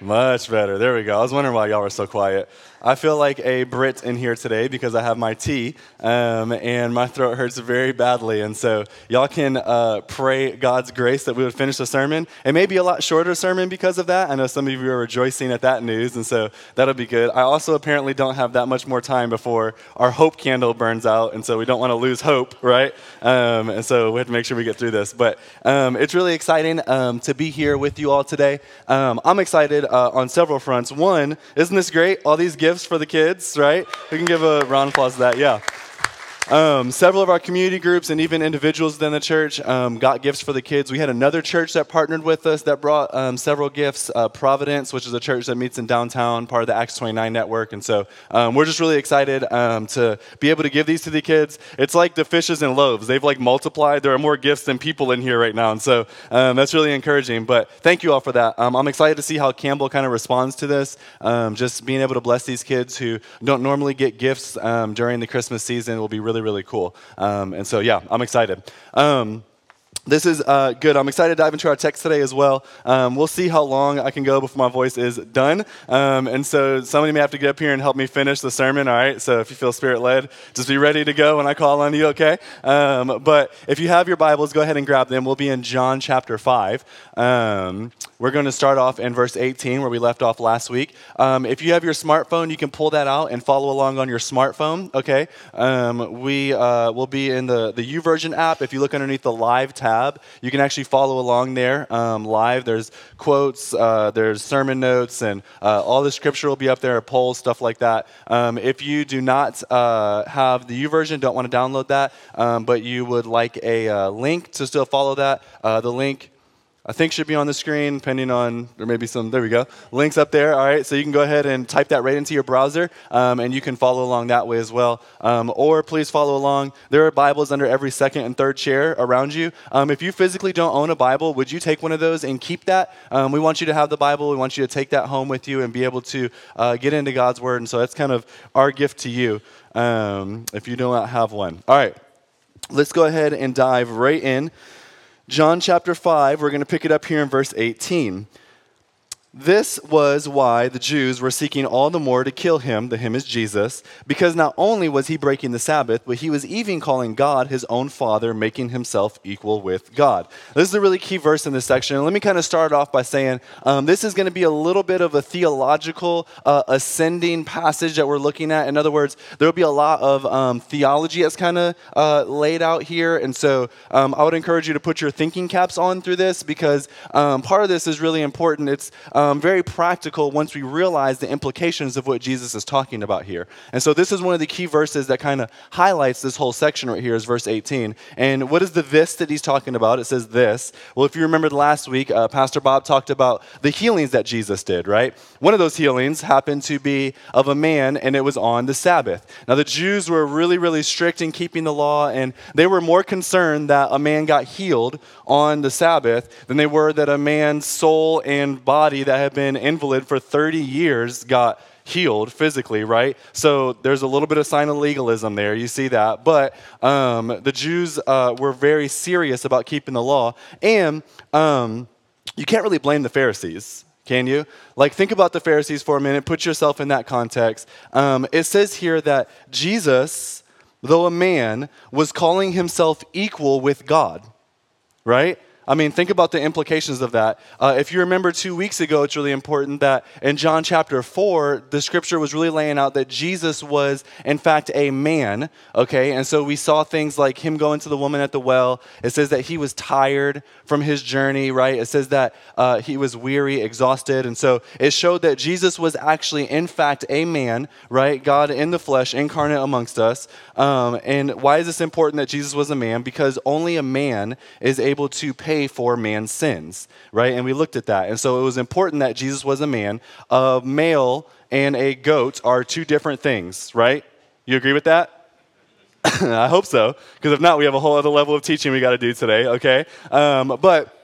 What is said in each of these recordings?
Much better. There we go. I was wondering why y'all were so quiet. I feel like a Brit in here today because I have my tea um, and my throat hurts very badly. And so, y'all can uh, pray God's grace that we would finish the sermon. It may be a lot shorter sermon because of that. I know some of you are rejoicing at that news, and so that'll be good. I also apparently don't have that much more time before our hope candle burns out, and so we don't want to lose hope, right? Um, and so, we have to make sure we get through this. But um, it's really exciting um, to be here with you all today. Um, I'm excited uh, on several fronts. One, isn't this great? All these gifts for the kids, right? We can give a round of applause to that. Yeah. Um, several of our community groups and even individuals within the church um, got gifts for the kids. We had another church that partnered with us that brought um, several gifts. Uh, Providence, which is a church that meets in downtown, part of the Acts 29 network. And so um, we're just really excited um, to be able to give these to the kids. It's like the fishes and loaves. They've like multiplied. There are more gifts than people in here right now. And so um, that's really encouraging. But thank you all for that. I'm excited to see how Campbell kind of responds to this. just being able to bless these kids who don't normally get gifts during the Christmas season will be really really, really cool. Um, and so, yeah, I'm excited. Um, this is uh, good. I'm excited to dive into our text today as well. Um, we'll see how long I can go before my voice is done. Um, and so somebody may have to get up here and help me finish the sermon, all right? So if you feel spirit led, just be ready to go when I call on you, okay? Um, but if you have your Bibles, go ahead and grab them. We'll be in John chapter 5. Um, we're going to start off in verse 18 where we left off last week. Um, if you have your smartphone, you can pull that out and follow along on your smartphone, okay? Um, we uh, will be in the, the YouVersion app. If you look underneath the live tab, you can actually follow along there um, live. There's quotes, uh, there's sermon notes, and uh, all the scripture will be up there, polls, stuff like that. Um, if you do not uh, have the YouVersion, don't want to download that, um, but you would like a uh, link to still follow that, uh, the link I think should be on the screen, depending on, there may be some, there we go, links up there. All right, so you can go ahead and type that right into your browser, um, and you can follow along that way as well. Um, or please follow along. There are Bibles under every second and third chair around you. Um, if you physically don't own a Bible, would you take one of those and keep that? Um, we want you to have the Bible. We want you to take that home with you and be able to uh, get into God's Word. And so that's kind of our gift to you um, if you do not have one. All right, let's go ahead and dive right in. John chapter 5, we're going to pick it up here in verse 18. This was why the Jews were seeking all the more to kill him, the him is Jesus, because not only was he breaking the Sabbath, but he was even calling God his own Father, making himself equal with God. This is a really key verse in this section. And let me kind of start off by saying um, this is going to be a little bit of a theological uh, ascending passage that we're looking at. In other words, there will be a lot of um, theology that's kind of uh, laid out here. And so um, I would encourage you to put your thinking caps on through this because um, part of this is really important. It's um, very practical once we realize the implications of what Jesus is talking about here. And so this is one of the key verses that kind of highlights this whole section right here is verse 18. And what is the this that he's talking about? It says this. Well, if you remembered last week, uh, Pastor Bob talked about the healings that Jesus did, right? One of those healings happened to be of a man, and it was on the Sabbath. Now, the Jews were really, really strict in keeping the law, and they were more concerned that a man got healed on the Sabbath than they were that a man's soul and body that had been invalid for 30 years got healed physically, right? So there's a little bit of sign of legalism there. You see that. But um, the Jews uh, were very serious about keeping the law. And um, you can't really blame the Pharisees. Can you? Like, think about the Pharisees for a minute. Put yourself in that context. Um, it says here that Jesus, though a man, was calling himself equal with God right? I mean, think about the implications of that. Uh, if you remember two weeks ago, it's really important that in John chapter 4, the scripture was really laying out that Jesus was, in fact, a man, okay? And so we saw things like him going to the woman at the well. It says that he was tired from his journey, right? It says that uh, he was weary, exhausted. And so it showed that Jesus was actually, in fact, a man, right? God in the flesh, incarnate amongst us. Um, and why is this important that Jesus was a man? Because only a man is able to pay pay for man's sins, right? And we looked at that. And so it was important that Jesus was a man. A male and a goat are two different things, right? You agree with that? I hope so, because if not, we have a whole other level of teaching we got to do today, okay? Um, but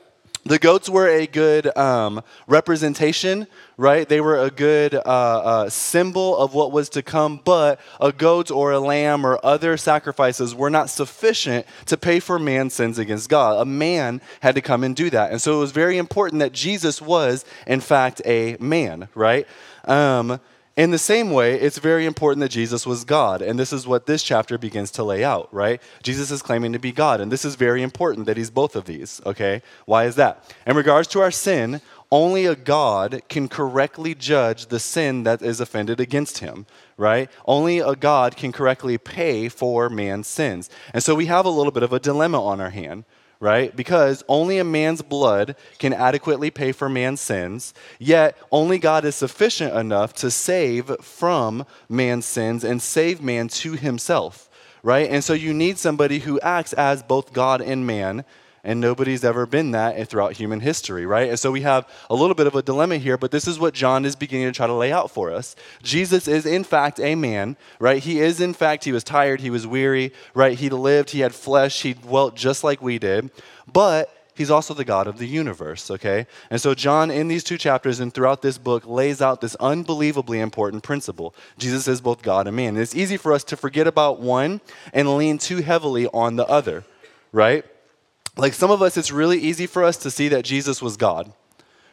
the goats were a good um, representation, right? They were a good uh, uh, symbol of what was to come, but a goat or a lamb or other sacrifices were not sufficient to pay for man's sins against God. A man had to come and do that. And so it was very important that Jesus was, in fact, a man, right? Um, in the same way, it's very important that Jesus was God. And this is what this chapter begins to lay out, right? Jesus is claiming to be God. And this is very important that he's both of these, okay? Why is that? In regards to our sin, only a God can correctly judge the sin that is offended against him, right? Only a God can correctly pay for man's sins. And so we have a little bit of a dilemma on our hand right? Because only a man's blood can adequately pay for man's sins, yet only God is sufficient enough to save from man's sins and save man to himself, right? And so you need somebody who acts as both God and man and nobody's ever been that throughout human history, right? And so we have a little bit of a dilemma here, but this is what John is beginning to try to lay out for us. Jesus is, in fact, a man, right? He is, in fact, he was tired, he was weary, right? He lived, he had flesh, he dwelt just like we did, but he's also the God of the universe, okay? And so, John, in these two chapters and throughout this book, lays out this unbelievably important principle. Jesus is both God and man. And it's easy for us to forget about one and lean too heavily on the other, right? Like some of us, it's really easy for us to see that Jesus was God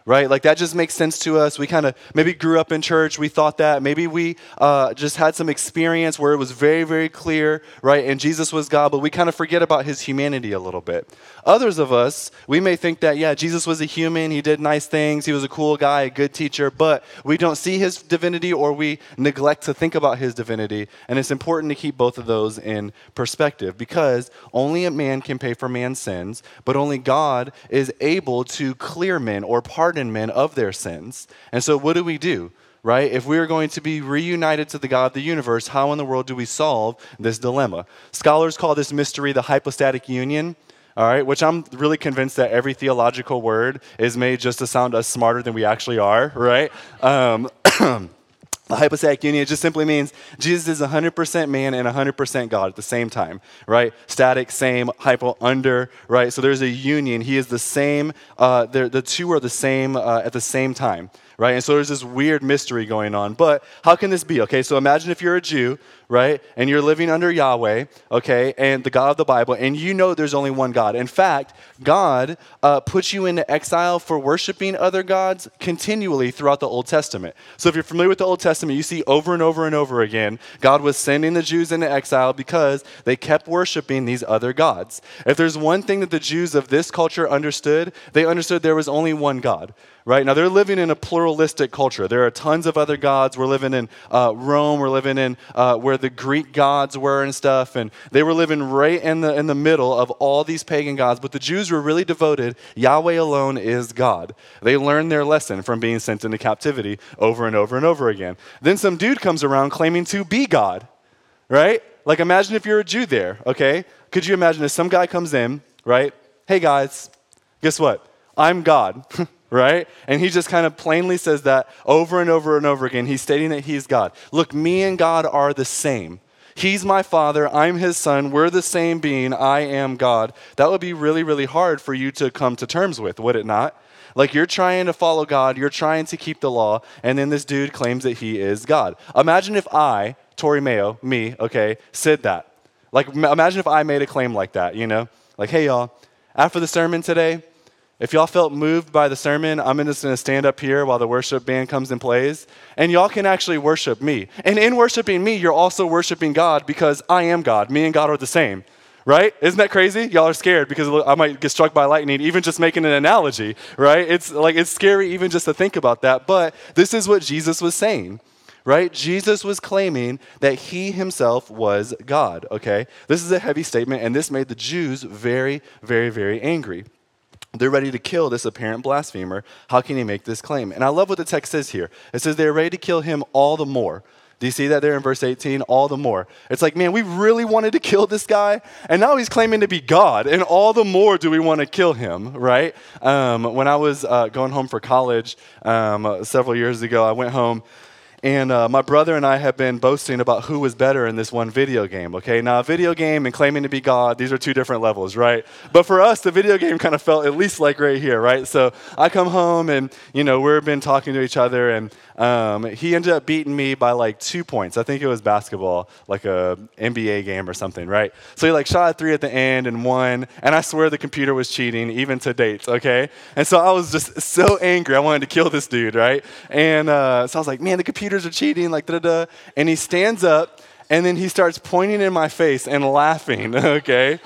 right? Like that just makes sense to us. We kind of maybe grew up in church, we thought that. Maybe we uh, just had some experience where it was very, very clear, right? And Jesus was God, but we kind of forget about his humanity a little bit. Others of us, we may think that, yeah, Jesus was a human, he did nice things, he was a cool guy, a good teacher, but we don't see his divinity or we neglect to think about his divinity. And it's important to keep both of those in perspective because only a man can pay for man's sins, but only God is able to clear men or pardon pardon men of their sins. And so, what do we do? Right? If we are going to be reunited to the God of the universe, how in the world do we solve this dilemma? Scholars call this mystery the hypostatic union all right, which I'm really convinced that every theological word is made just to sound us smarter than we actually are, right? Um, The hypostatic union just simply means Jesus is 100% man and 100% God at the same time, right? Static, same, hypo, under, right? So there's a union. He is the same, uh, the two are the same uh, at the same time, right? And so there's this weird mystery going on. But how can this be? Okay, so imagine if you're a Jew, right? And you're living under Yahweh, okay, and the God of the Bible, and you know there's only one God. In fact, God uh, puts you into exile for worshiping other gods continually throughout the Old Testament. So if you're familiar with the Old Testament, you see over and over and over again, God was sending the Jews into exile because they kept worshiping these other gods. If there's one thing that the Jews of this culture understood, they understood there was only one God right? Now, they're living in a pluralistic culture. There are tons of other gods. We're living in uh, Rome, we're living in uh, where the Greek gods were and stuff, and they were living right in the, in the middle of all these pagan gods. But the Jews were really devoted. Yahweh alone is God. They learned their lesson from being sent into captivity over and over and over again. Then some dude comes around claiming to be God, right? Like, imagine if you're a Jew there, okay? Could you imagine if some guy comes in, right? Hey guys, guess what? I'm God. right? And he just kind of plainly says that over and over and over again. He's stating that he's God. Look, me and God are the same. He's my father, I'm his son, we're the same being, I am God. That would be really, really hard for you to come to terms with, would it not? Like you're trying to follow God, you're trying to keep the law, and then this dude claims that he is God. Imagine if I, Tori Mayo, me, okay, said that. Like imagine if I made a claim like that, you know? Like, hey y'all, after the sermon today, if y'all felt moved by the sermon, I'm just going to stand up here while the worship band comes and plays, and y'all can actually worship me. And in worshiping me, you're also worshiping God because I am God. Me and God are the same, right? Isn't that crazy? Y'all are scared because I might get struck by lightning, even just making an analogy, right? It's like it's scary even just to think about that. But this is what Jesus was saying right? Jesus was claiming that he himself was God, okay? This is a heavy statement, and this made the Jews very, very, very angry. They're ready to kill this apparent blasphemer. How can he make this claim? And I love what the text says here. It says they're ready to kill him all the more. Do you see that there in verse 18? All the more. It's like, man, we really wanted to kill this guy, and now he's claiming to be God, and all the more do we want to kill him, right? Um, when I was uh, going home for college um, several years ago, I went home and uh, my brother and I have been boasting about who was better in this one video game, okay? Now, a video game and claiming to be God, these are two different levels, right? But for us, the video game kind of felt at least like right here, right? So I come home and, you know, we've been talking to each other, and um, he ended up beating me by like two points. I think it was basketball, like a NBA game or something, right? So he like shot three at the end and won, and I swear the computer was cheating, even to date, okay? And so I was just so angry. I wanted to kill this dude, right? And uh, so I was like, man, the computers are cheating, like da da. And he stands up, and then he starts pointing in my face and laughing, okay?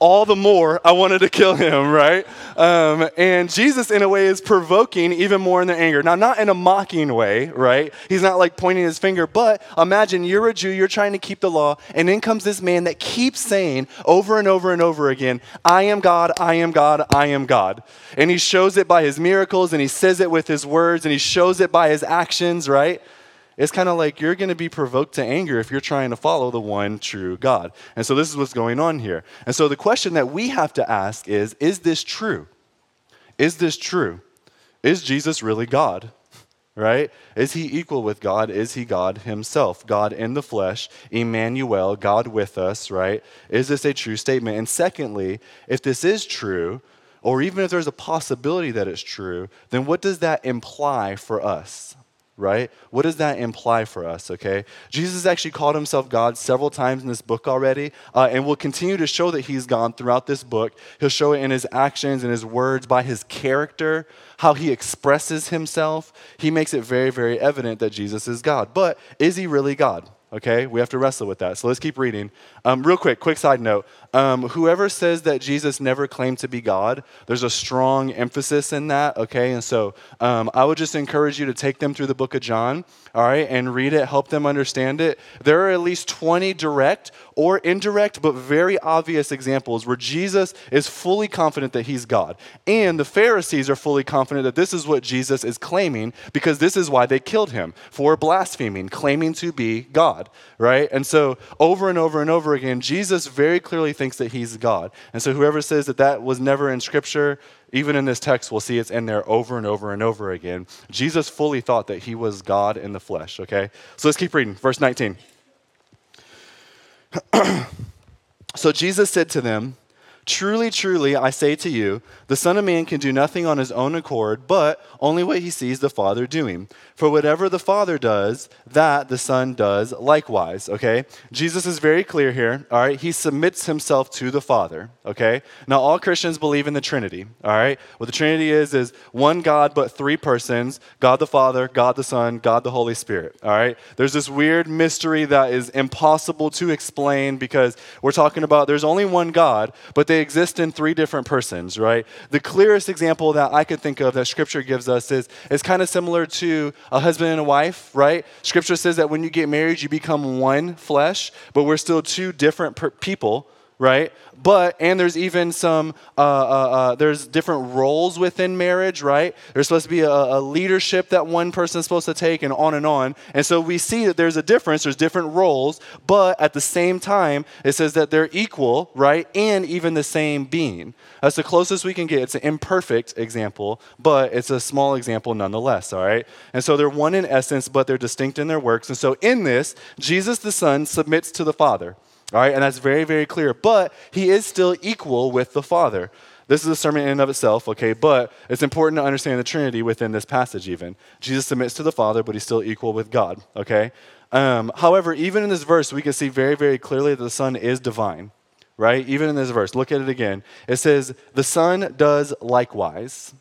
all the more I wanted to kill him, right? Um, and Jesus, in a way, is provoking even more in their anger. Now, not in a mocking way, right? He's not like pointing his finger, but imagine you're a Jew, you're trying to keep the law, and in comes this man that keeps saying over and over and over again, I am God, I am God, I am God. And he shows it by his miracles, and he says it with his words, and he shows it by his actions, right? It's kind of like you're going to be provoked to anger if you're trying to follow the one true God. And so this is what's going on here. And so the question that we have to ask is Is this true? Is this true? Is Jesus really God? Right? Is he equal with God? Is he God himself? God in the flesh, Emmanuel, God with us, right? Is this a true statement? And secondly, if this is true, or even if there's a possibility that it's true, then what does that imply for us? Right? What does that imply for us, okay? Jesus actually called himself God several times in this book already, uh, and will continue to show that he's God throughout this book. He'll show it in his actions and his words, by his character, how he expresses himself. He makes it very, very evident that Jesus is God. But is he really God? Okay, we have to wrestle with that. So let's keep reading. Um, real quick, quick side note. Um, whoever says that Jesus never claimed to be God, there's a strong emphasis in that. Okay, and so um, I would just encourage you to take them through the book of John, all right, and read it, help them understand it. There are at least 20 direct or indirect, but very obvious examples where Jesus is fully confident that he's God. And the Pharisees are fully confident that this is what Jesus is claiming because this is why they killed him for blaspheming, claiming to be God. Right? And so over and over and over again, Jesus very clearly thinks that he's God. And so whoever says that that was never in Scripture, even in this text, we'll see it's in there over and over and over again. Jesus fully thought that he was God in the flesh, okay? So let's keep reading. Verse 19. so Jesus said to them, Truly, truly, I say to you, the Son of Man can do nothing on his own accord, but only what he sees the Father doing. For whatever the Father does, that the Son does likewise. Okay? Jesus is very clear here. All right? He submits himself to the Father. Okay? Now, all Christians believe in the Trinity. All right? What the Trinity is, is one God, but three persons God the Father, God the Son, God the Holy Spirit. All right? There's this weird mystery that is impossible to explain because we're talking about there's only one God, but they they exist in three different persons, right? The clearest example that I could think of that Scripture gives us is, is kind of similar to a husband and a wife, right? Scripture says that when you get married, you become one flesh, but we're still two different per- people right? But, and there's even some, uh, uh, uh, there's different roles within marriage, right? There's supposed to be a, a, leadership that one person is supposed to take, and on and on. And so we see that there's a difference, there's different roles, but at the same time, it says that they're equal, right? And even the same being. That's the closest we can get. It's an imperfect example, but it's a small example nonetheless, all right? And so they're one in essence, but they're distinct in their works. And so in this, Jesus the Son submits to the Father. All right, and that's very, very clear. But he is still equal with the Father. This is a sermon in and of itself, okay, but it's important to understand the Trinity within this passage, even. Jesus submits to the Father, but he's still equal with God, okay? Um, however, even in this verse, we can see very, very clearly that the Son is divine, right? Even in this verse, look at it again. It says, The Son does likewise.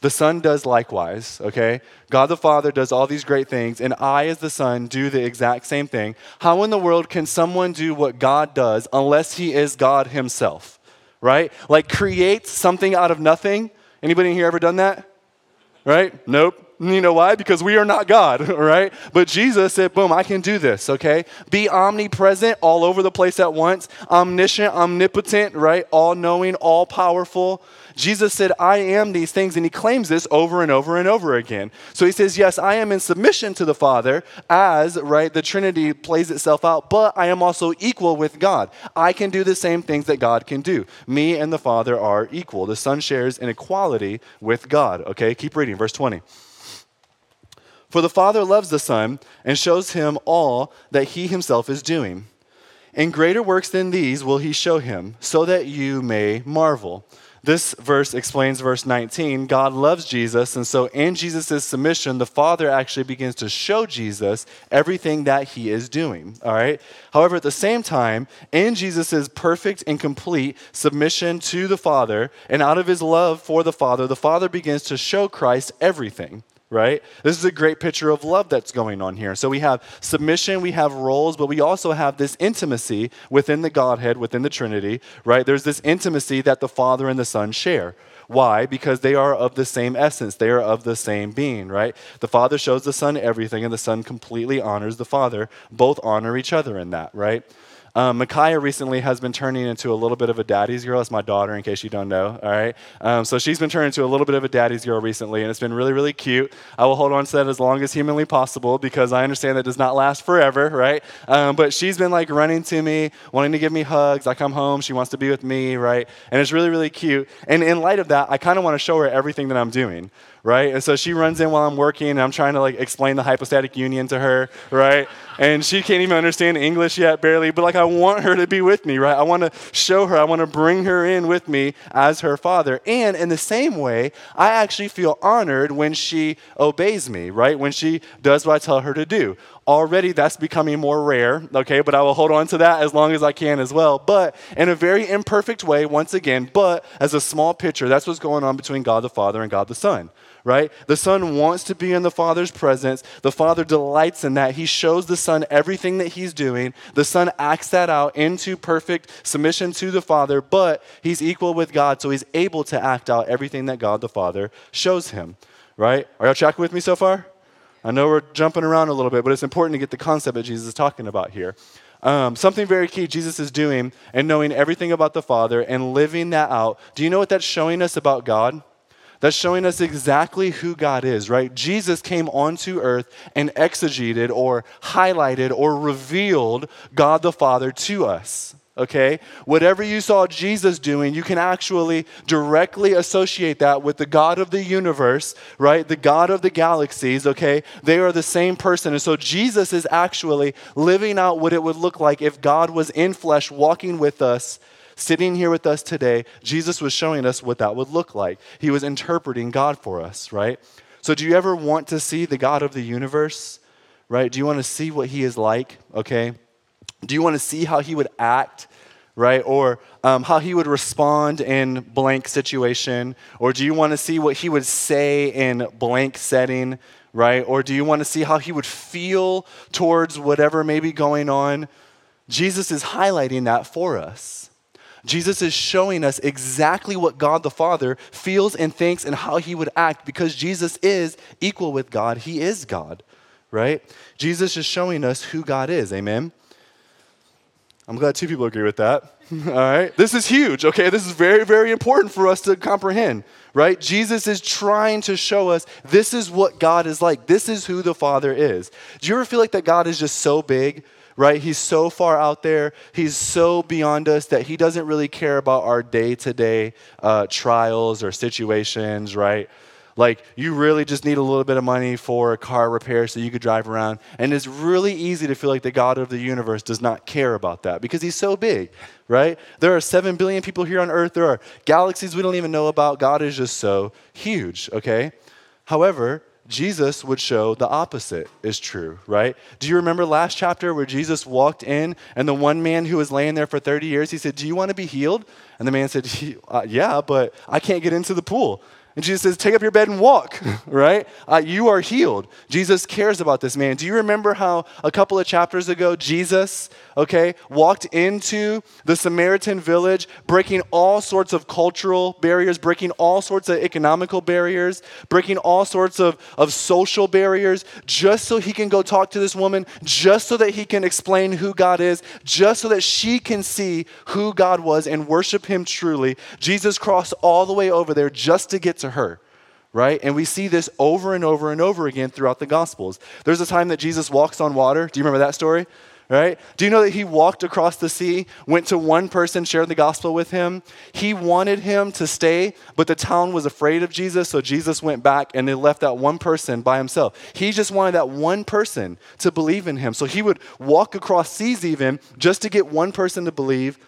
The Son does likewise, okay? God the Father does all these great things, and I, as the Son, do the exact same thing. How in the world can someone do what God does unless he is God himself, right? Like create something out of nothing? Anybody in here ever done that? Right? Nope. You know why? Because we are not God, right? But Jesus said, boom, I can do this, okay? Be omnipresent all over the place at once, omniscient, omnipotent, right? All knowing, all powerful. Jesus said, I am these things, and he claims this over and over and over again. So he says, Yes, I am in submission to the Father as, right, the Trinity plays itself out, but I am also equal with God. I can do the same things that God can do. Me and the Father are equal. The Son shares an equality with God. Okay, keep reading, verse 20. For the Father loves the Son and shows him all that he himself is doing. In greater works than these will he show him, so that you may marvel. This verse explains verse 19. God loves Jesus, and so in Jesus' submission, the Father actually begins to show Jesus everything that he is doing. All right? However, at the same time, in Jesus' perfect and complete submission to the Father, and out of his love for the Father, the Father begins to show Christ everything right? This is a great picture of love that's going on here. So we have submission, we have roles, but we also have this intimacy within the Godhead, within the Trinity, right? There's this intimacy that the Father and the Son share. Why? Because they are of the same essence. They are of the same being, right? The Father shows the Son everything, and the Son completely honors the Father. Both honor each other in that, right? Um, Micaiah recently has been turning into a little bit of a daddy's girl. That's my daughter, in case you don't know. All right. Um, so she's been turning into a little bit of a daddy's girl recently, and it's been really, really cute. I will hold on to that as long as humanly possible because I understand that does not last forever, right? Um, but she's been like running to me, wanting to give me hugs. I come home, she wants to be with me, right? And it's really, really cute. And in light of that, I kind of want to show her everything that I'm doing right? And so she runs in while I'm working, and I'm trying to like explain the hypostatic union to her, right? And she can't even understand English yet, barely, but like I want her to be with me, right? I want to show her, I want to bring her in with me as her father. And in the same way, I actually feel honored when she obeys me, right? When she does what I tell her to do. Already that's becoming more rare, okay, but I will hold on to that as long as I can as well. But in a very imperfect way, once again, but as a small picture, that's what's going on between God the Father and God the Son right? The Son wants to be in the Father's presence. The Father delights in that. He shows the Son everything that He's doing. The Son acts that out into perfect submission to the Father, but He's equal with God, so He's able to act out everything that God the Father shows Him, right? Are y'all tracking with me so far? I know we're jumping around a little bit, but it's important to get the concept that Jesus is talking about here. Um, something very key Jesus is doing and knowing everything about the Father and living that out. Do you know what that's showing us about God? That's showing us exactly who God is, right? Jesus came onto earth and exegeted or highlighted or revealed God the Father to us. Okay? Whatever you saw Jesus doing, you can actually directly associate that with the God of the universe, right? The God of the galaxies, okay? They are the same person. And so Jesus is actually living out what it would look like if God was in flesh walking with us sitting here with us today, Jesus was showing us what that would look like. He was interpreting God for us, right? So, do you ever want to see the God of the universe, right? Do you want to see what he is like, okay? Do you want to see how he would act, right? Or um, how he would respond in blank situation? Or do you want to see what he would say in blank setting, right? Or do you want to see how he would feel towards whatever may be going on? Jesus is highlighting that for us. Jesus is showing us exactly what God the Father feels and thinks and how he would act because Jesus is equal with God. He is God, right? Jesus is showing us who God is. Amen. I'm glad two people agree with that. All right. This is huge, okay? This is very, very important for us to comprehend, right? Jesus is trying to show us this is what God is like. This is who the Father is. Do you ever feel like that God is just so big right? He's so far out there, he's so beyond us that he doesn't really care about our day to day trials or situations, right? Like, you really just need a little bit of money for a car repair so you could drive around. And it's really easy to feel like the God of the universe does not care about that because he's so big, right? There are 7 billion people here on earth. There are galaxies we don't even know about. God is just so huge, okay? However, Jesus would show the opposite is true, right? Do you remember last chapter where Jesus walked in and the one man who was laying there for 30 years, he said, Do you want to be healed? And the man said, Yeah, but I can't get into the pool. And Jesus says, Take up your bed and walk, right? Uh, you are healed. Jesus cares about this man. Do you remember how a couple of chapters ago, Jesus, okay, walked into the Samaritan village, breaking all sorts of cultural barriers, breaking all sorts of economical barriers, breaking all sorts of, of social barriers, just so he can go talk to this woman, just so that he can explain who God is, just so that she can see who God was and worship him truly. Jesus crossed all the way over there just to get to to her, right? And we see this over and over and over again throughout the Gospels. There's a time that Jesus walks on water. Do you remember that story? right? Do you know that he walked across the sea, went to one person, shared the gospel with him? He wanted him to stay, but the town was afraid of Jesus, so Jesus went back and they left that one person by himself. He just wanted that one person to believe in him. So he would walk across seas even just to get one person to believe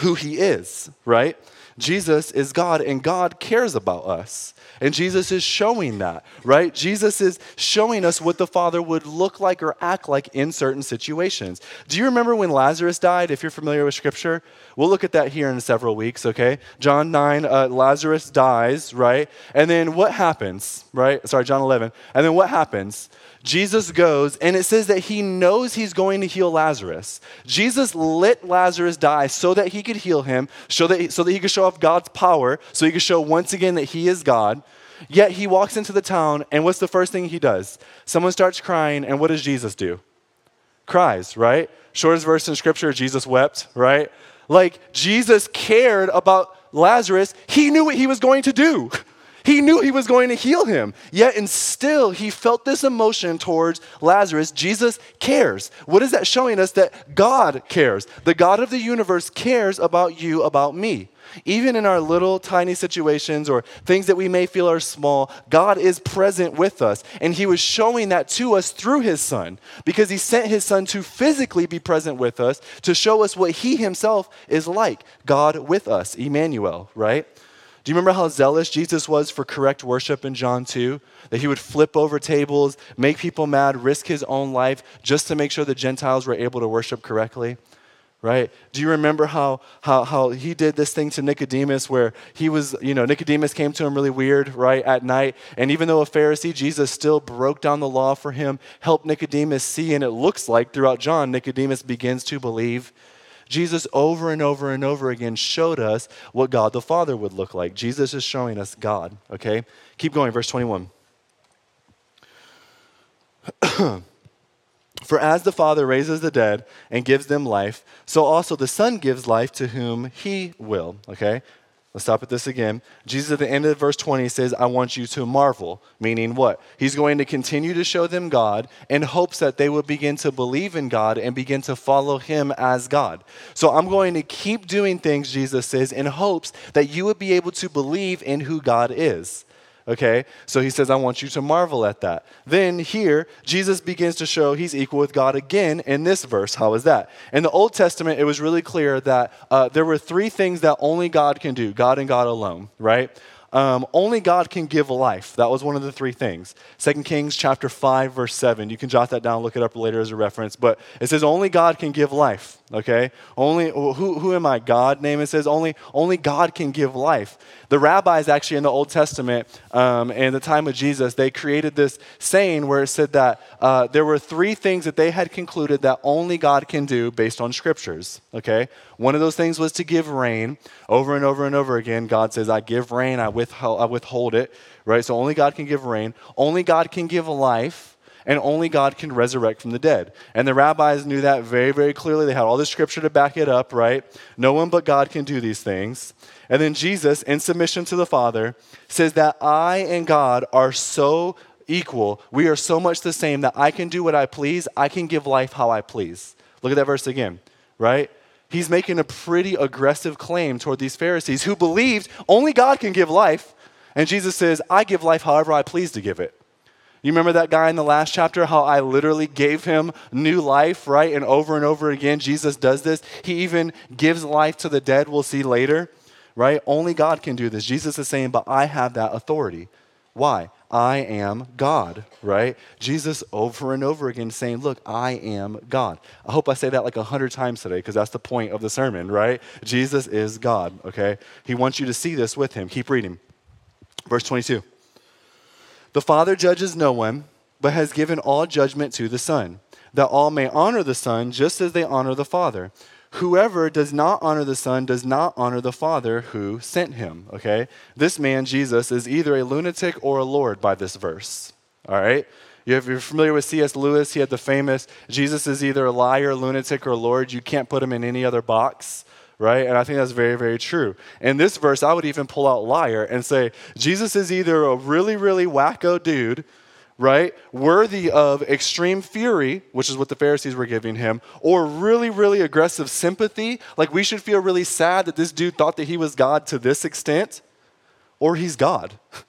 who he is, right? Jesus is God and God cares about us. And Jesus is showing that, right? Jesus is showing us what the Father would look like or act like in certain situations. Do you remember when Lazarus died? If you're familiar with Scripture, we'll look at that here in several weeks, okay? John 9, uh, Lazarus dies, right? And then what happens, right? Sorry, John 11. And then what happens? Jesus goes, and it says that he knows he's going to heal Lazarus. Jesus let Lazarus die so that he could heal him, so that he, so that he could show off God's power, so he could show once again that he is God. Yet he walks into the town, and what's the first thing he does? Someone starts crying, and what does Jesus do? Cries, right? Shortest verse in scripture, Jesus wept, right? Like Jesus cared about Lazarus, he knew what he was going to do. He knew he was going to heal him. Yet, and still, he felt this emotion towards Lazarus. Jesus cares. What is that showing us? That God cares. The God of the universe cares about you, about me. Even in our little tiny situations or things that we may feel are small, God is present with us. And He was showing that to us through His Son because He sent His Son to physically be present with us to show us what He Himself is like God with us, Emmanuel, right? Do you remember how zealous Jesus was for correct worship in John 2? That he would flip over tables, make people mad, risk his own life just to make sure the Gentiles were able to worship correctly? Right? Do you remember how, how, how he did this thing to Nicodemus where he was, you know, Nicodemus came to him really weird, right, at night. And even though a Pharisee, Jesus still broke down the law for him, helped Nicodemus see. And it looks like throughout John, Nicodemus begins to believe Jesus over and over and over again showed us what God the Father would look like. Jesus is showing us God, okay? Keep going, verse 21. For as the Father raises the dead and gives them life, so also the Son gives life to whom he will, okay? Let's stop at this again. Jesus at the end of verse 20 says, I want you to marvel, meaning what? He's going to continue to show them God in hopes that they will begin to believe in God and begin to follow him as God. So I'm going to keep doing things, Jesus says, in hopes that you would be able to believe in who God is. Okay? So he says, I want you to marvel at that. Then here, Jesus begins to show he's equal with God again in this verse. How is that? In the Old Testament, it was really clear that uh, there were three things that only God can do God and God alone, right? Um, only God can give life. That was one of the three things. Second Kings chapter 5, verse 7. You can jot that down, look it up later as a reference. But it says only God can give life. Okay? Only who, who am I? God name. It says only only God can give life. The rabbis actually in the Old Testament, um, in the time of Jesus, they created this saying where it said that uh, there were three things that they had concluded that only God can do based on scriptures. Okay? One of those things was to give rain. Over and over and over again, God says, I give rain, I withhold, I withhold it. Right? So only God can give rain. Only God can give life and only God can resurrect from the dead. And the rabbis knew that very, very clearly. They had all the scripture to back it up, right? No one but God can do these things. And then Jesus, in submission to the Father, says that I and God are so equal. We are so much the same that I can do what I please. I can give life how I please. Look at that verse again, right? He's making a pretty aggressive claim toward these Pharisees who believed only God can give life. And Jesus says, I give life however I please to give it. You remember that guy in the last chapter, how I literally gave him new life, right? And over and over again, Jesus does this. He even gives life to the dead, we'll see later, right? Only God can do this. Jesus is saying, but I have that authority. Why? I am God, right? Jesus over and over again saying, Look, I am God. I hope I say that like a hundred times today because that's the point of the sermon, right? Jesus is God, okay? He wants you to see this with him. Keep reading. Verse 22. The Father judges no one, but has given all judgment to the Son, that all may honor the Son just as they honor the Father. Whoever does not honor the Son does not honor the Father who sent him. Okay? This man, Jesus, is either a lunatic or a Lord by this verse. All right? If you're familiar with C.S. Lewis, he had the famous Jesus is either a liar, lunatic, or Lord. You can't put him in any other box right? And I think that's very, very true. In this verse, I would even pull out liar and say, Jesus is either a really, really wacko dude, right? Worthy of extreme fury, which is what the Pharisees were giving him, or really, really aggressive sympathy. Like we should feel really sad that this dude thought that he was God to this extent, or he's God.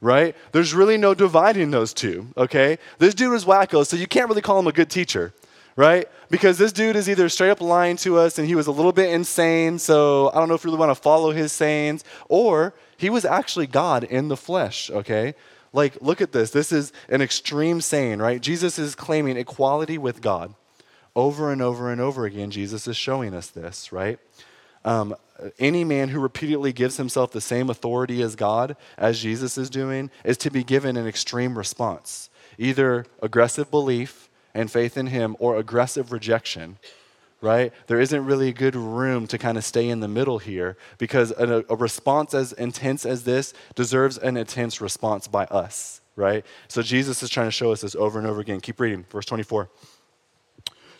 Right? There's really no dividing those two, okay? This dude is wacko, so you can't really call him a good teacher right? Because this dude is either straight up lying to us and he was a little bit insane, so I don't know if you really want to follow his sayings, or he was actually God in the flesh, okay? Like, look at this. This is an extreme saying, right? Jesus is claiming equality with God. Over and over and over again, Jesus is showing us this, right? Um, any man who repeatedly gives himself the same authority as God, as Jesus is doing, is to be given an extreme response either aggressive belief and faith in Him or aggressive rejection, right? There isn't really good room to kind of stay in the middle here because a, a response as intense as this deserves an intense response by us, right? So Jesus is trying to show us this over and over again. Keep reading, verse 24.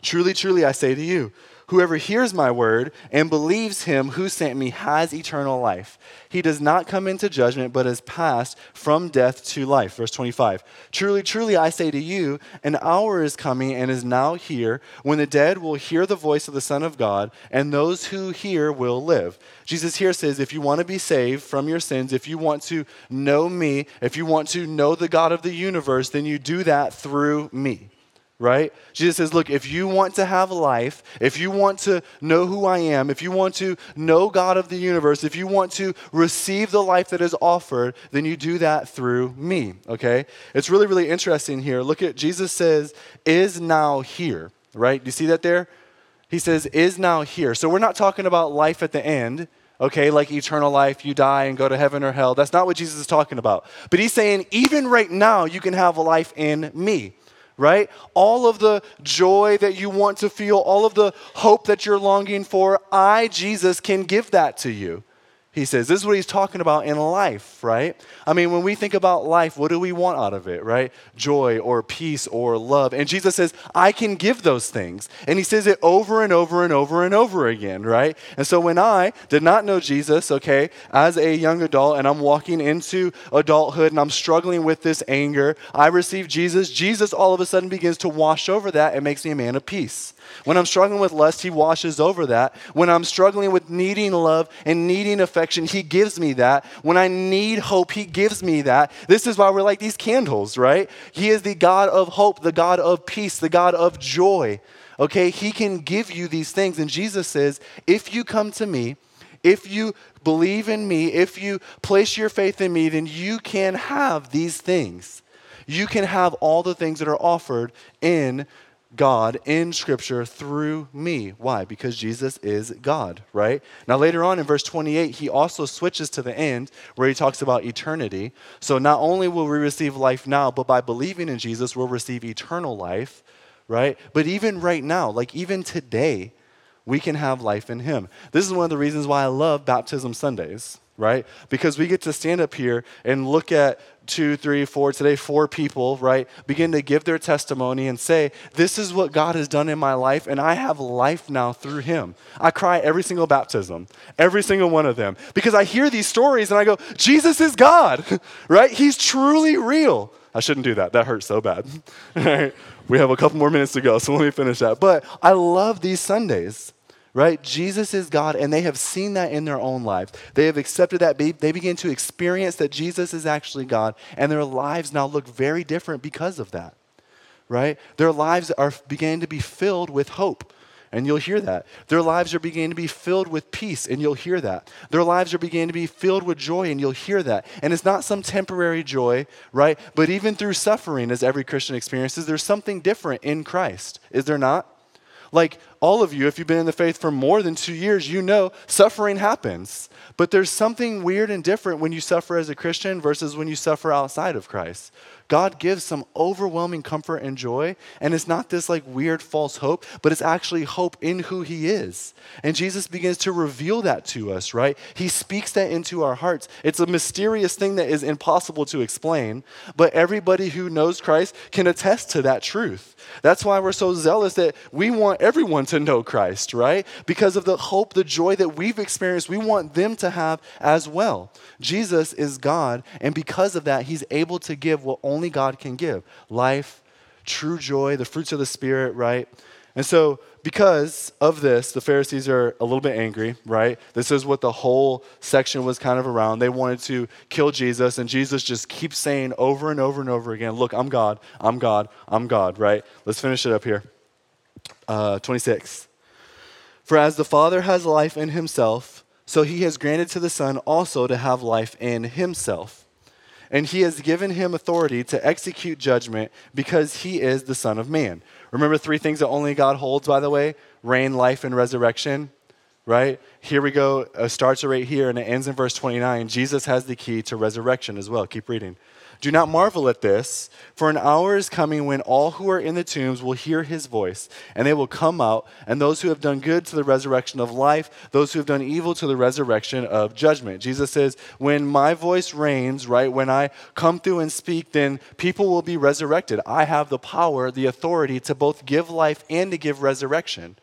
Truly, truly, I say to you, Whoever hears my word and believes him who sent me has eternal life. He does not come into judgment, but has passed from death to life. Verse 25. Truly, truly, I say to you, an hour is coming and is now here when the dead will hear the voice of the Son of God, and those who hear will live. Jesus here says, if you want to be saved from your sins, if you want to know me, if you want to know the God of the universe, then you do that through me right? Jesus says, Look, if you want to have life, if you want to know who I am, if you want to know God of the universe, if you want to receive the life that is offered, then you do that through me, okay? It's really, really interesting here. Look at Jesus says, is now here, right? Do you see that there? He says, is now here. So we're not talking about life at the end. Okay, like eternal life, you die and go to heaven or hell. That's not what Jesus is talking about. But he's saying, even right now, you can have life in me right? All of the joy that you want to feel, all of the hope that you're longing for, I, Jesus, can give that to you he says. This is what he's talking about in life, right? I mean, when we think about life, what do we want out of it, right? Joy or peace or love. And Jesus says, I can give those things. And he says it over and over and over and over again, right? And so when I did not know Jesus, okay, as a young adult, and I'm walking into adulthood and I'm struggling with this anger, I receive Jesus. Jesus all of a sudden begins to wash over that and makes me a man of peace. When I'm struggling with lust, He washes over that. When I'm struggling with needing love and needing affection, He gives me that. When I need hope, He gives me that. This is why we're like these candles, right? He is the God of hope, the God of peace, the God of joy. Okay, He can give you these things. And Jesus says, if you come to me, if you believe in me, if you place your faith in me, then you can have these things. You can have all the things that are offered in God in Scripture through me. Why? Because Jesus is God, right? Now, later on in verse 28, he also switches to the end where he talks about eternity. So, not only will we receive life now, but by believing in Jesus, we'll receive eternal life, right? But even right now, like even today, we can have life in him. This is one of the reasons why I love baptism Sundays right? Because we get to stand up here and look at two, three, four, today, four people, right? Begin to give their testimony and say, This is what God has done in my life, and I have life now through Him. I cry every single baptism, every single one of them, because I hear these stories and I go, Jesus is God, right? He's truly real. I shouldn't do that. That hurts so bad. All right. We have a couple more minutes to go, so let me finish that. But I love these Sundays right? Jesus is God, and they have seen that in their own lives. They have accepted that. They begin to experience that Jesus is actually God, and their lives now look very different because of that, right? Their lives are beginning to be filled with hope. And you'll hear that. Their lives are beginning to be filled with peace, and you'll hear that. Their lives are beginning to be filled with joy, and you'll hear that. And it's not some temporary joy, right? But even through suffering, as every Christian experiences, there's something different in Christ. Is there not? Like all of you, if you've been in the faith for more than two years, you know suffering happens. But there's something weird and different when you suffer as a Christian versus when you suffer outside of Christ. God gives some overwhelming comfort and joy. And it's not this like weird false hope, but it's actually hope in who He is. And Jesus begins to reveal that to us, right? He speaks that into our hearts. It's a mysterious thing that is impossible to explain, but everybody who knows Christ can attest to that truth. That's why we're so zealous that we want everyone to know Christ, right? Because of the hope, the joy that we've experienced, we want them to have as well. Jesus is God, and because of that, he's able to give what only God can give life, true joy, the fruits of the Spirit, right? And so, because of this, the Pharisees are a little bit angry, right? This is what the whole section was kind of around. They wanted to kill Jesus, and Jesus just keeps saying over and over and over again, Look, I'm God, I'm God, I'm God, right? Let's finish it up here. Uh, 26. For as the Father has life in himself, so he has granted to the Son also to have life in himself. And he has given him authority to execute judgment because he is the Son of Man. Remember three things that only God holds, by the way rain, life, and resurrection, right? Here we go. It starts right here and it ends in verse 29. Jesus has the key to resurrection as well. Keep reading. Do not marvel at this, for an hour is coming when all who are in the tombs will hear his voice, and they will come out, and those who have done good to the resurrection of life, those who have done evil to the resurrection of judgment. Jesus says, When my voice reigns, right, when I come through and speak, then people will be resurrected. I have the power, the authority to both give life and to give resurrection.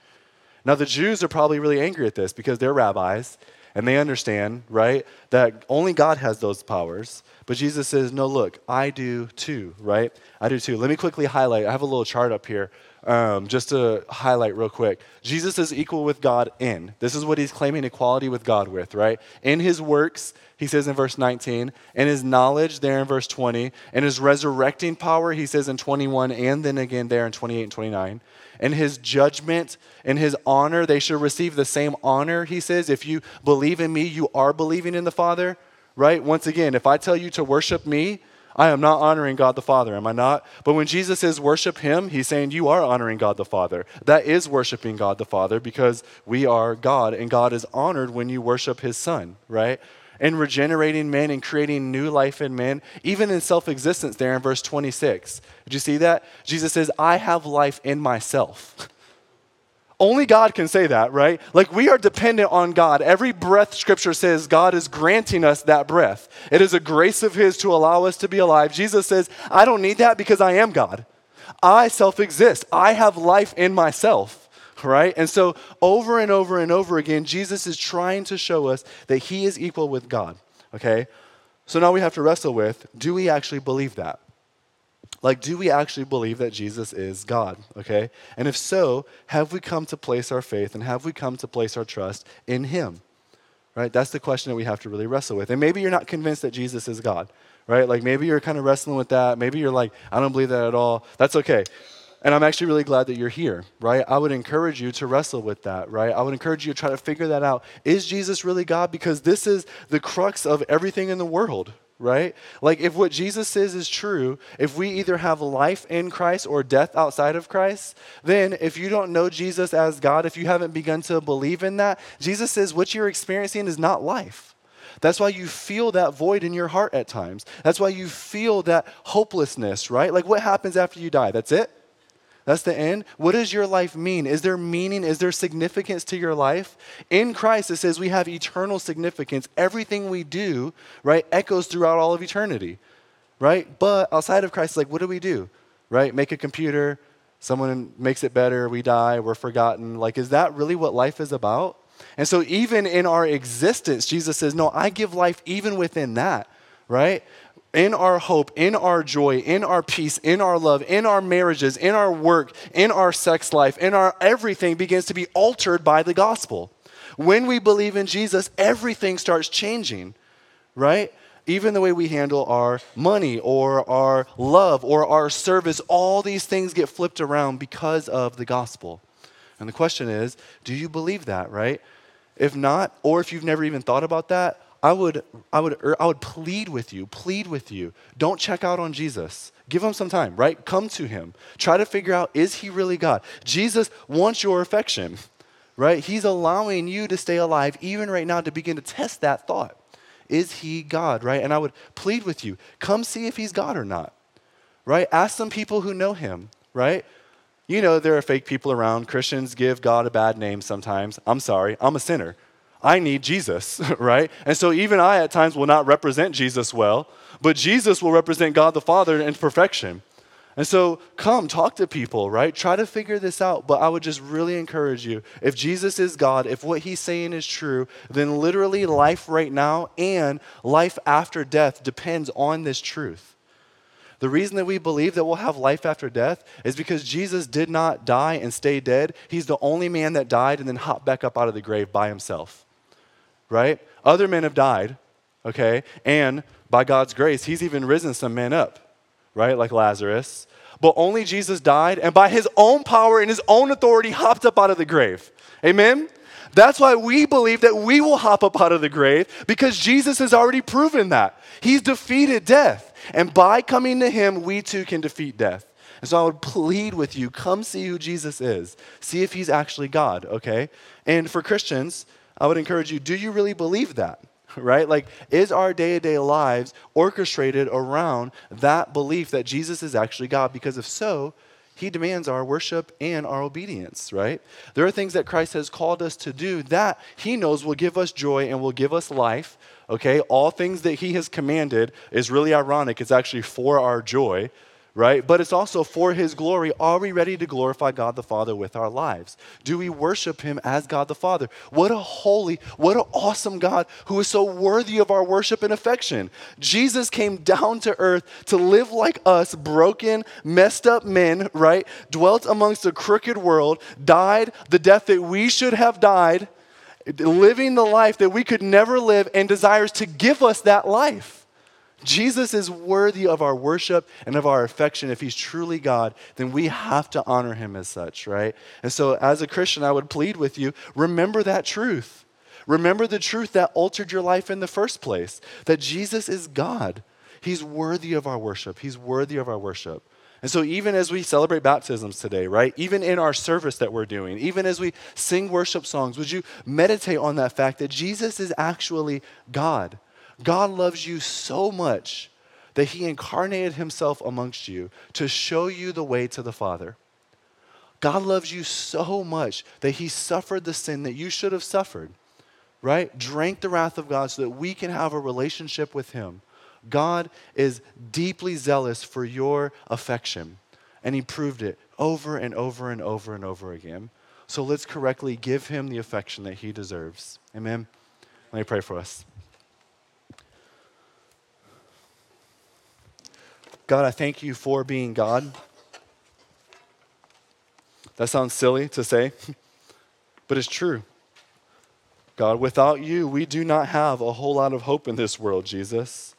Now, the Jews are probably really angry at this because they're rabbis and they understand, right, that only God has those powers. But Jesus says, no, look, I do too, right? I do too. Let me quickly highlight. I have a little chart up here um, just to highlight real quick. Jesus is equal with God in. This is what he's claiming equality with God with, right? In his works, he says in verse 19, in his knowledge, there in verse 20, in his resurrecting power, he says in 21, and then again there in 28 and 29 and his judgment and his honor, they should receive the same honor, he says. If you believe in me, you are believing in the Father, right? Once again, if I tell you to worship me, I am not honoring God the Father, am I not? But when Jesus says worship him, he's saying you are honoring God the Father. That is worshiping God the Father because we are God and God is honored when you worship his Son, right? and regenerating men and creating new life in men, even in self existence, there in verse 26. Did you see that? Jesus says, I have life in myself. Only God can say that, right? Like we are dependent on God. Every breath, scripture says, God is granting us that breath. It is a grace of His to allow us to be alive. Jesus says, I don't need that because I am God. I self exist, I have life in myself right? And so, over and over and over again, Jesus is trying to show us that he is equal with God, okay? So now we have to wrestle with do we actually believe that? Like, do we actually believe that Jesus is God, okay? And if so, have we come to place our faith and have we come to place our trust in him? Right? That's the question that we have to really wrestle with. And maybe you're not convinced that Jesus is God, right? Like maybe you're kind of wrestling with that. Maybe you're like, I don't believe that at all. That's okay. And I'm actually really glad that you're here, right? I would encourage you to wrestle with that, right? I would encourage you to try to figure that out. Is Jesus really God? Because this is the crux of everything in the world, right? Like, if what Jesus says is true, if we either have life in Christ or death outside of Christ, then if you don't know Jesus as God, if you haven't begun to believe in that, Jesus says what you're experiencing is not life. That's why you feel that void in your heart at times. That's why you feel that hopelessness, right? Like, what happens after you die? That's it? That's the end. What does your life mean? Is there meaning? Is there significance to your life? In Christ, it says we have eternal significance. Everything we do, right, echoes throughout all of eternity, right? But outside of Christ, like, what do we do, right? Make a computer, someone makes it better, we die, we're forgotten. Like, is that really what life is about? And so, even in our existence, Jesus says, No, I give life even within that, right? In our hope, in our joy, in our peace, in our love, in our marriages, in our work, in our sex life, in our everything begins to be altered by the gospel. When we believe in Jesus, everything starts changing, right? Even the way we handle our money or our love or our service, all these things get flipped around because of the gospel. And the question is do you believe that, right? If not, or if you've never even thought about that, I would, I would, er, I would plead with you, plead with you. Don't check out on Jesus. Give him some time, right? Come to him. Try to figure out is he really God? Jesus wants your affection, right? He's allowing you to stay alive even right now to begin to test that thought. Is he God, right? And I would plead with you, come see if he's God or not, right? Ask some people who know him, right? You know, there are fake people around. Christians give God a bad name sometimes. I'm sorry, I'm a sinner. I need Jesus, right? And so even I at times will not represent Jesus well, but Jesus will represent God the Father in perfection. And so come, talk to people, right? Try to figure this out. But I would just really encourage you if Jesus is God, if what he's saying is true, then literally life right now and life after death depends on this truth. The reason that we believe that we'll have life after death is because Jesus did not die and stay dead. He's the only man that died and then hopped back up out of the grave by himself, right? Other men have died, okay? And by God's grace, he's even risen some men up, right? Like Lazarus. But only Jesus died and by his own power and his own authority hopped up out of the grave. Amen? That's why we believe that we will hop up out of the grave because Jesus has already proven that. He's defeated death. And by coming to him, we too can defeat death. And so I would plead with you come see who Jesus is. See if he's actually God, okay? And for Christians, I would encourage you do you really believe that? Right? Like, is our day to day lives orchestrated around that belief that Jesus is actually God? Because if so, he demands our worship and our obedience, right? There are things that Christ has called us to do that He knows will give us joy and will give us life, okay? All things that He has commanded is really ironic. It's actually for our joy, right? But it's also for His glory. Are we ready to glorify God the Father with our lives? Do we worship Him as God the Father? What a holy, what an awesome God who is so worthy of our worship and affection. Jesus came down to earth to live like us, broken, messed up men, right? Dwelt amongst a crooked world, died the death that we should have died, living the life that we could never live, and desires to give us that life. Jesus is worthy of our worship and of our affection. If he's truly God, then we have to honor him as such, right? And so, as a Christian, I would plead with you remember that truth. Remember the truth that altered your life in the first place that Jesus is God. He's worthy of our worship. He's worthy of our worship. And so, even as we celebrate baptisms today, right? Even in our service that we're doing, even as we sing worship songs, would you meditate on that fact that Jesus is actually God? God loves you so much that he incarnated himself amongst you to show you the way to the Father. God loves you so much that he suffered the sin that you should have suffered, right? Drank the wrath of God so that we can have a relationship with him. God is deeply zealous for your affection, and he proved it over and over and over and over again. So let's correctly give him the affection that he deserves. Amen. Let me pray for us. God, I thank you for being God. That sounds silly to say, but it's true. God, without you, we do not have a whole lot of hope in this world, Jesus.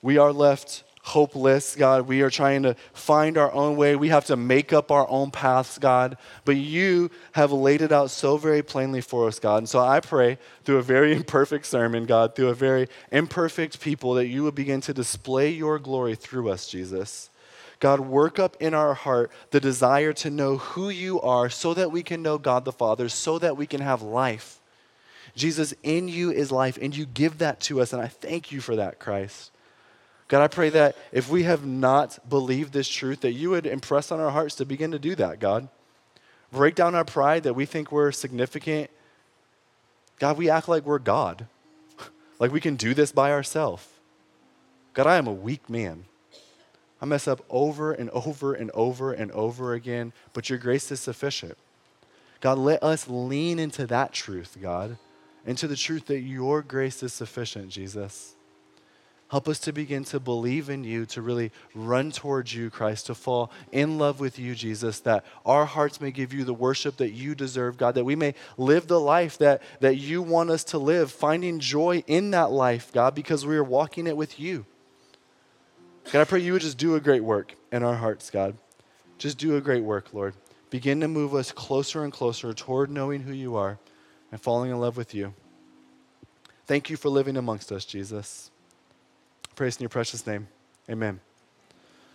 We are left hopeless, God. We are trying to find our own way. We have to make up our own paths, God. But you have laid it out so very plainly for us, God. And so I pray through a very imperfect sermon, God, through a very imperfect people, that you would begin to display your glory through us, Jesus. God, work up in our heart the desire to know who you are so that we can know God the Father, so that we can have life. Jesus, in you is life, and you give that to us, and I thank you for that, Christ. God, I pray that if we have not believed this truth, that you would impress on our hearts to begin to do that, God. Break down our pride that we think we're significant. God, we act like we're God, like we can do this by ourselves. God, I am a weak man. I mess up over and over and over and over again, but your grace is sufficient. God, let us lean into that truth, God, into the truth that your grace is sufficient, Jesus. Help us to begin to believe in you, to really run towards you, Christ, to fall in love with you, Jesus, that our hearts may give you the worship that you deserve, God, that we may live the life that, that you want us to live, finding joy in that life, God, because we are walking it with you. God, I pray you would just do a great work in our hearts, God. Just do a great work, Lord. Begin to move us closer and closer toward knowing who you are and falling in love with you. Thank you for living amongst us, Jesus. Praise in your precious name. Amen.